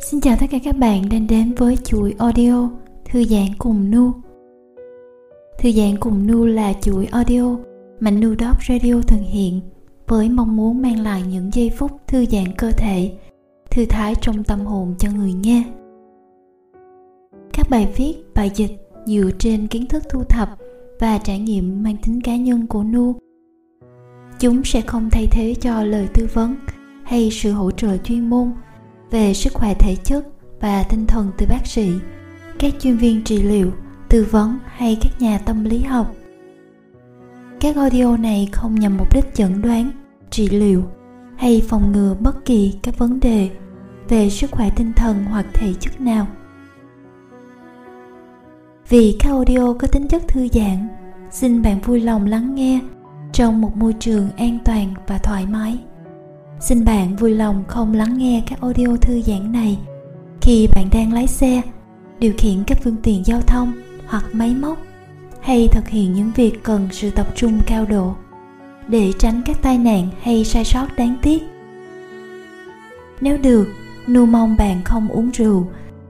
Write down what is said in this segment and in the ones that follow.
Xin chào tất cả các bạn đang đến với chuỗi audio Thư giãn cùng Nu Thư giãn cùng Nu là chuỗi audio mà Nu Dog Radio thực hiện với mong muốn mang lại những giây phút thư giãn cơ thể, thư thái trong tâm hồn cho người nghe. Các bài viết, bài dịch dựa trên kiến thức thu thập và trải nghiệm mang tính cá nhân của Nu. Chúng sẽ không thay thế cho lời tư vấn hay sự hỗ trợ chuyên môn về sức khỏe thể chất và tinh thần từ bác sĩ, các chuyên viên trị liệu, tư vấn hay các nhà tâm lý học. Các audio này không nhằm mục đích chẩn đoán, trị liệu hay phòng ngừa bất kỳ các vấn đề về sức khỏe tinh thần hoặc thể chất nào. Vì các audio có tính chất thư giãn, xin bạn vui lòng lắng nghe trong một môi trường an toàn và thoải mái. Xin bạn vui lòng không lắng nghe các audio thư giãn này khi bạn đang lái xe, điều khiển các phương tiện giao thông hoặc máy móc hay thực hiện những việc cần sự tập trung cao độ để tránh các tai nạn hay sai sót đáng tiếc. Nếu được, nu mong bạn không uống rượu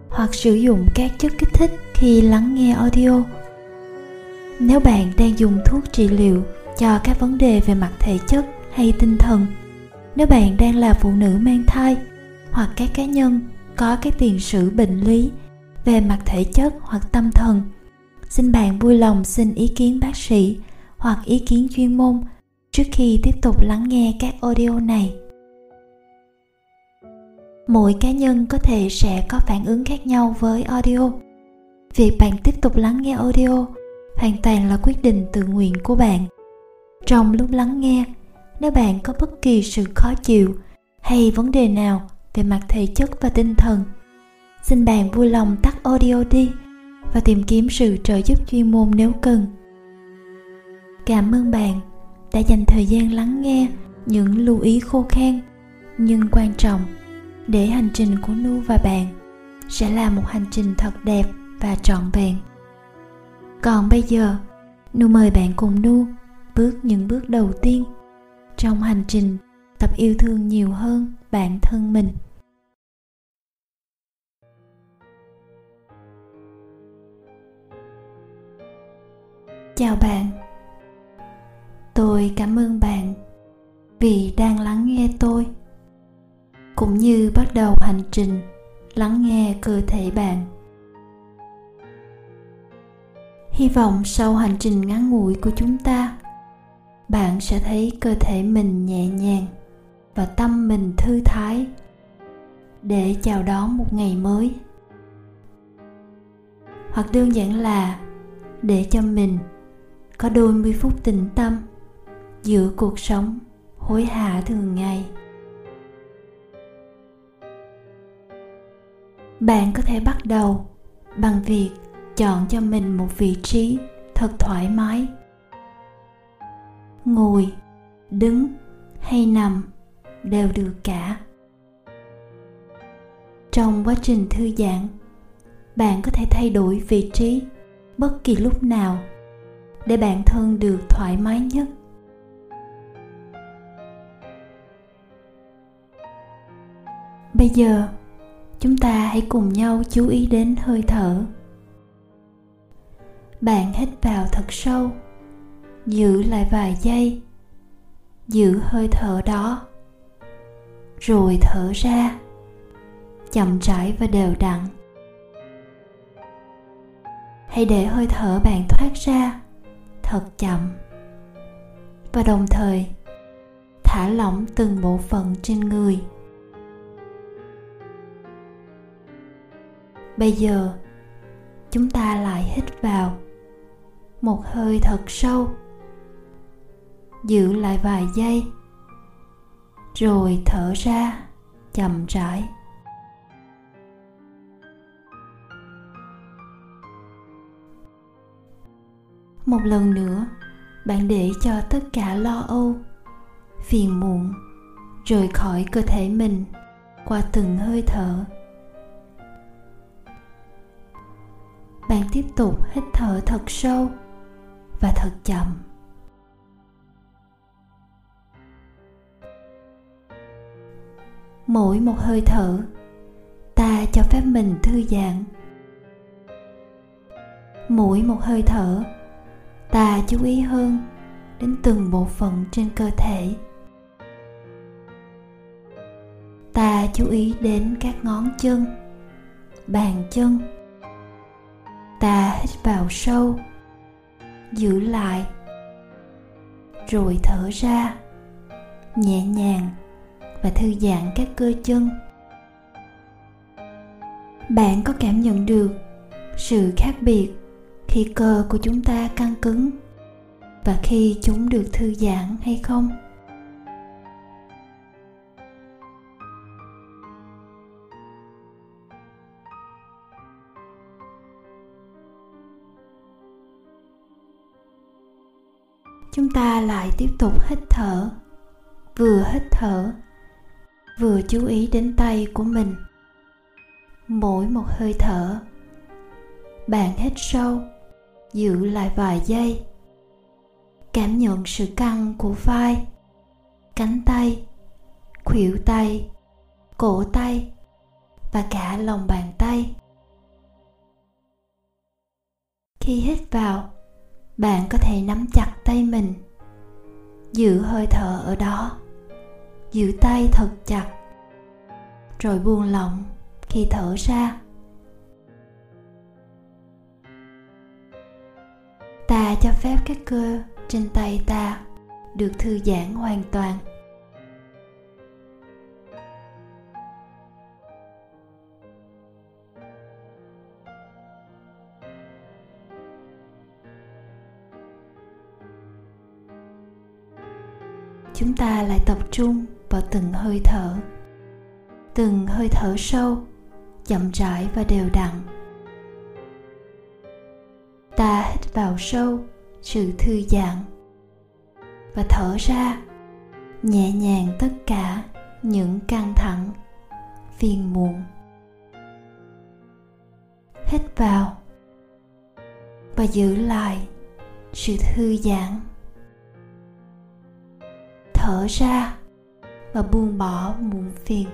hoặc sử dụng các chất kích thích khi lắng nghe audio. Nếu bạn đang dùng thuốc trị liệu cho các vấn đề về mặt thể chất hay tinh thần nếu bạn đang là phụ nữ mang thai hoặc các cá nhân có cái tiền sử bệnh lý về mặt thể chất hoặc tâm thần, xin bạn vui lòng xin ý kiến bác sĩ hoặc ý kiến chuyên môn trước khi tiếp tục lắng nghe các audio này. Mỗi cá nhân có thể sẽ có phản ứng khác nhau với audio. Việc bạn tiếp tục lắng nghe audio hoàn toàn là quyết định tự nguyện của bạn. Trong lúc lắng nghe nếu bạn có bất kỳ sự khó chịu hay vấn đề nào về mặt thể chất và tinh thần, xin bạn vui lòng tắt audio đi và tìm kiếm sự trợ giúp chuyên môn nếu cần. Cảm ơn bạn đã dành thời gian lắng nghe những lưu ý khô khan nhưng quan trọng để hành trình của nu và bạn sẽ là một hành trình thật đẹp và trọn vẹn. Còn bây giờ, nu mời bạn cùng nu bước những bước đầu tiên trong hành trình, tập yêu thương nhiều hơn bản thân mình. Chào bạn. Tôi cảm ơn bạn vì đang lắng nghe tôi, cũng như bắt đầu hành trình lắng nghe cơ thể bạn. Hy vọng sau hành trình ngắn ngủi của chúng ta bạn sẽ thấy cơ thể mình nhẹ nhàng và tâm mình thư thái để chào đón một ngày mới. Hoặc đơn giản là để cho mình có đôi mươi phút tĩnh tâm giữa cuộc sống hối hả thường ngày. Bạn có thể bắt đầu bằng việc chọn cho mình một vị trí thật thoải mái ngồi, đứng hay nằm đều được cả. Trong quá trình thư giãn, bạn có thể thay đổi vị trí bất kỳ lúc nào để bản thân được thoải mái nhất. Bây giờ, chúng ta hãy cùng nhau chú ý đến hơi thở. Bạn hít vào thật sâu giữ lại vài giây, giữ hơi thở đó, rồi thở ra, chậm rãi và đều đặn. Hãy để hơi thở bạn thoát ra thật chậm và đồng thời thả lỏng từng bộ phận trên người. Bây giờ, chúng ta lại hít vào một hơi thật sâu giữ lại vài giây, rồi thở ra, chậm rãi. Một lần nữa, bạn để cho tất cả lo âu, phiền muộn, rời khỏi cơ thể mình qua từng hơi thở. Bạn tiếp tục hít thở thật sâu và thật chậm. Mỗi một hơi thở. Ta cho phép mình thư giãn. Mỗi một hơi thở, ta chú ý hơn đến từng bộ phận trên cơ thể. Ta chú ý đến các ngón chân, bàn chân. Ta hít vào sâu, giữ lại, rồi thở ra, nhẹ nhàng và thư giãn các cơ chân. Bạn có cảm nhận được sự khác biệt khi cơ của chúng ta căng cứng và khi chúng được thư giãn hay không? Chúng ta lại tiếp tục hít thở, vừa hít thở vừa chú ý đến tay của mình. Mỗi một hơi thở, bạn hít sâu, giữ lại vài giây. Cảm nhận sự căng của vai, cánh tay, khuỷu tay, cổ tay và cả lòng bàn tay. Khi hít vào, bạn có thể nắm chặt tay mình, giữ hơi thở ở đó giữ tay thật chặt, rồi buông lỏng khi thở ra. Ta cho phép các cơ trên tay ta được thư giãn hoàn toàn. Chúng ta lại tập trung vào từng hơi thở. Từng hơi thở sâu, chậm rãi và đều đặn. Ta hít vào sâu sự thư giãn và thở ra nhẹ nhàng tất cả những căng thẳng, phiền muộn. Hít vào và giữ lại sự thư giãn. Thở ra và buông bỏ muộn phiền.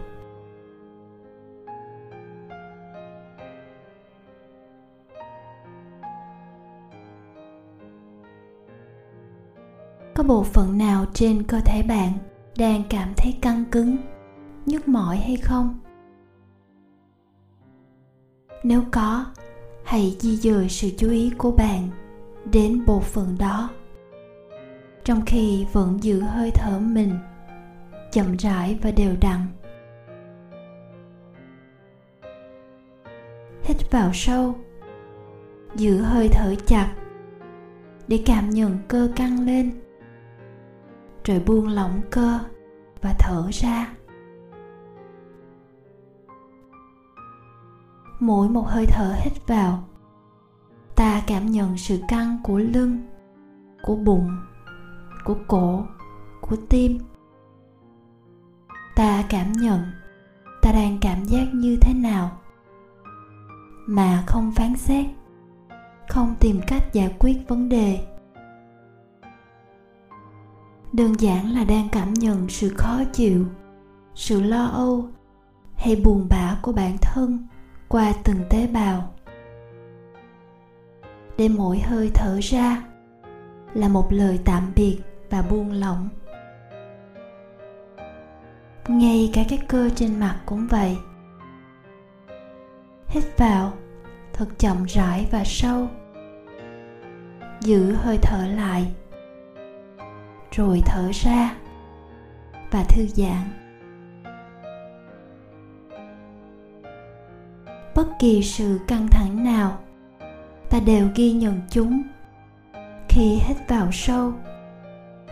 Có bộ phận nào trên cơ thể bạn đang cảm thấy căng cứng, nhức mỏi hay không? Nếu có, hãy di dời sự chú ý của bạn đến bộ phận đó. Trong khi vẫn giữ hơi thở mình chậm rãi và đều đặn. Hít vào sâu, giữ hơi thở chặt để cảm nhận cơ căng lên, rồi buông lỏng cơ và thở ra. Mỗi một hơi thở hít vào, ta cảm nhận sự căng của lưng, của bụng, của cổ, của tim ta cảm nhận, ta đang cảm giác như thế nào? Mà không phán xét, không tìm cách giải quyết vấn đề. Đơn giản là đang cảm nhận sự khó chịu, sự lo âu hay buồn bã của bản thân qua từng tế bào. Để mỗi hơi thở ra là một lời tạm biệt và buông lỏng ngay cả các cơ trên mặt cũng vậy. Hít vào, thật chậm rãi và sâu. Giữ hơi thở lại. Rồi thở ra. Và thư giãn. Bất kỳ sự căng thẳng nào, ta đều ghi nhận chúng. Khi hít vào sâu,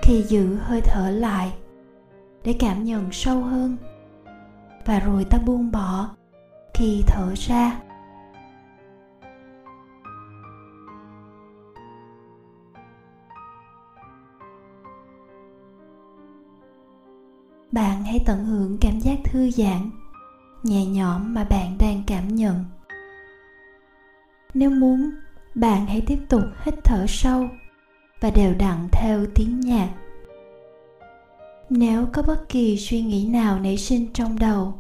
khi giữ hơi thở lại để cảm nhận sâu hơn. Và rồi ta buông bỏ khi thở ra. Bạn hãy tận hưởng cảm giác thư giãn, nhẹ nhõm mà bạn đang cảm nhận. Nếu muốn, bạn hãy tiếp tục hít thở sâu và đều đặn theo tiếng nhạc nếu có bất kỳ suy nghĩ nào nảy sinh trong đầu,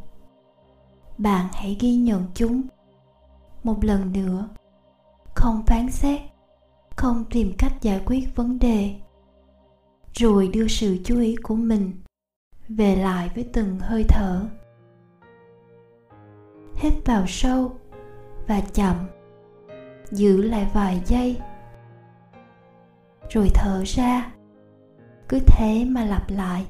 bạn hãy ghi nhận chúng một lần nữa. Không phán xét, không tìm cách giải quyết vấn đề, rồi đưa sự chú ý của mình về lại với từng hơi thở. Hít vào sâu và chậm, giữ lại vài giây, rồi thở ra. Cứ thế mà lặp lại.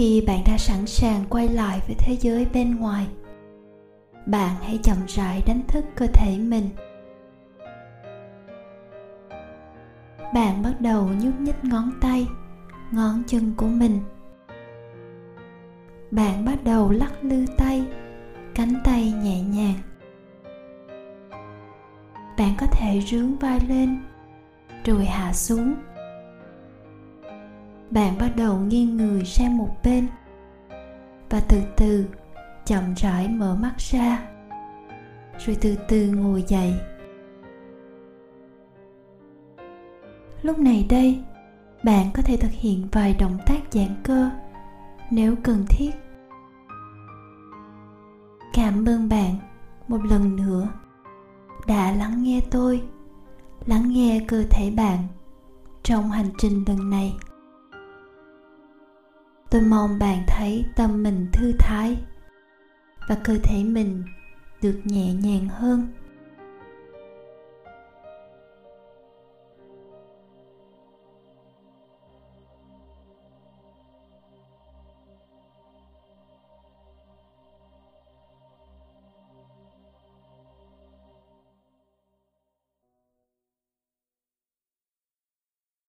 Khi bạn đã sẵn sàng quay lại với thế giới bên ngoài, bạn hãy chậm rãi đánh thức cơ thể mình. Bạn bắt đầu nhúc nhích ngón tay, ngón chân của mình. Bạn bắt đầu lắc lư tay, cánh tay nhẹ nhàng. Bạn có thể rướn vai lên, rồi hạ xuống bạn bắt đầu nghiêng người sang một bên và từ từ, chậm rãi mở mắt ra, rồi từ từ ngồi dậy. Lúc này đây, bạn có thể thực hiện vài động tác giãn cơ nếu cần thiết. Cảm ơn bạn một lần nữa đã lắng nghe tôi, lắng nghe cơ thể bạn trong hành trình lần này tôi mong bạn thấy tâm mình thư thái và cơ thể mình được nhẹ nhàng hơn.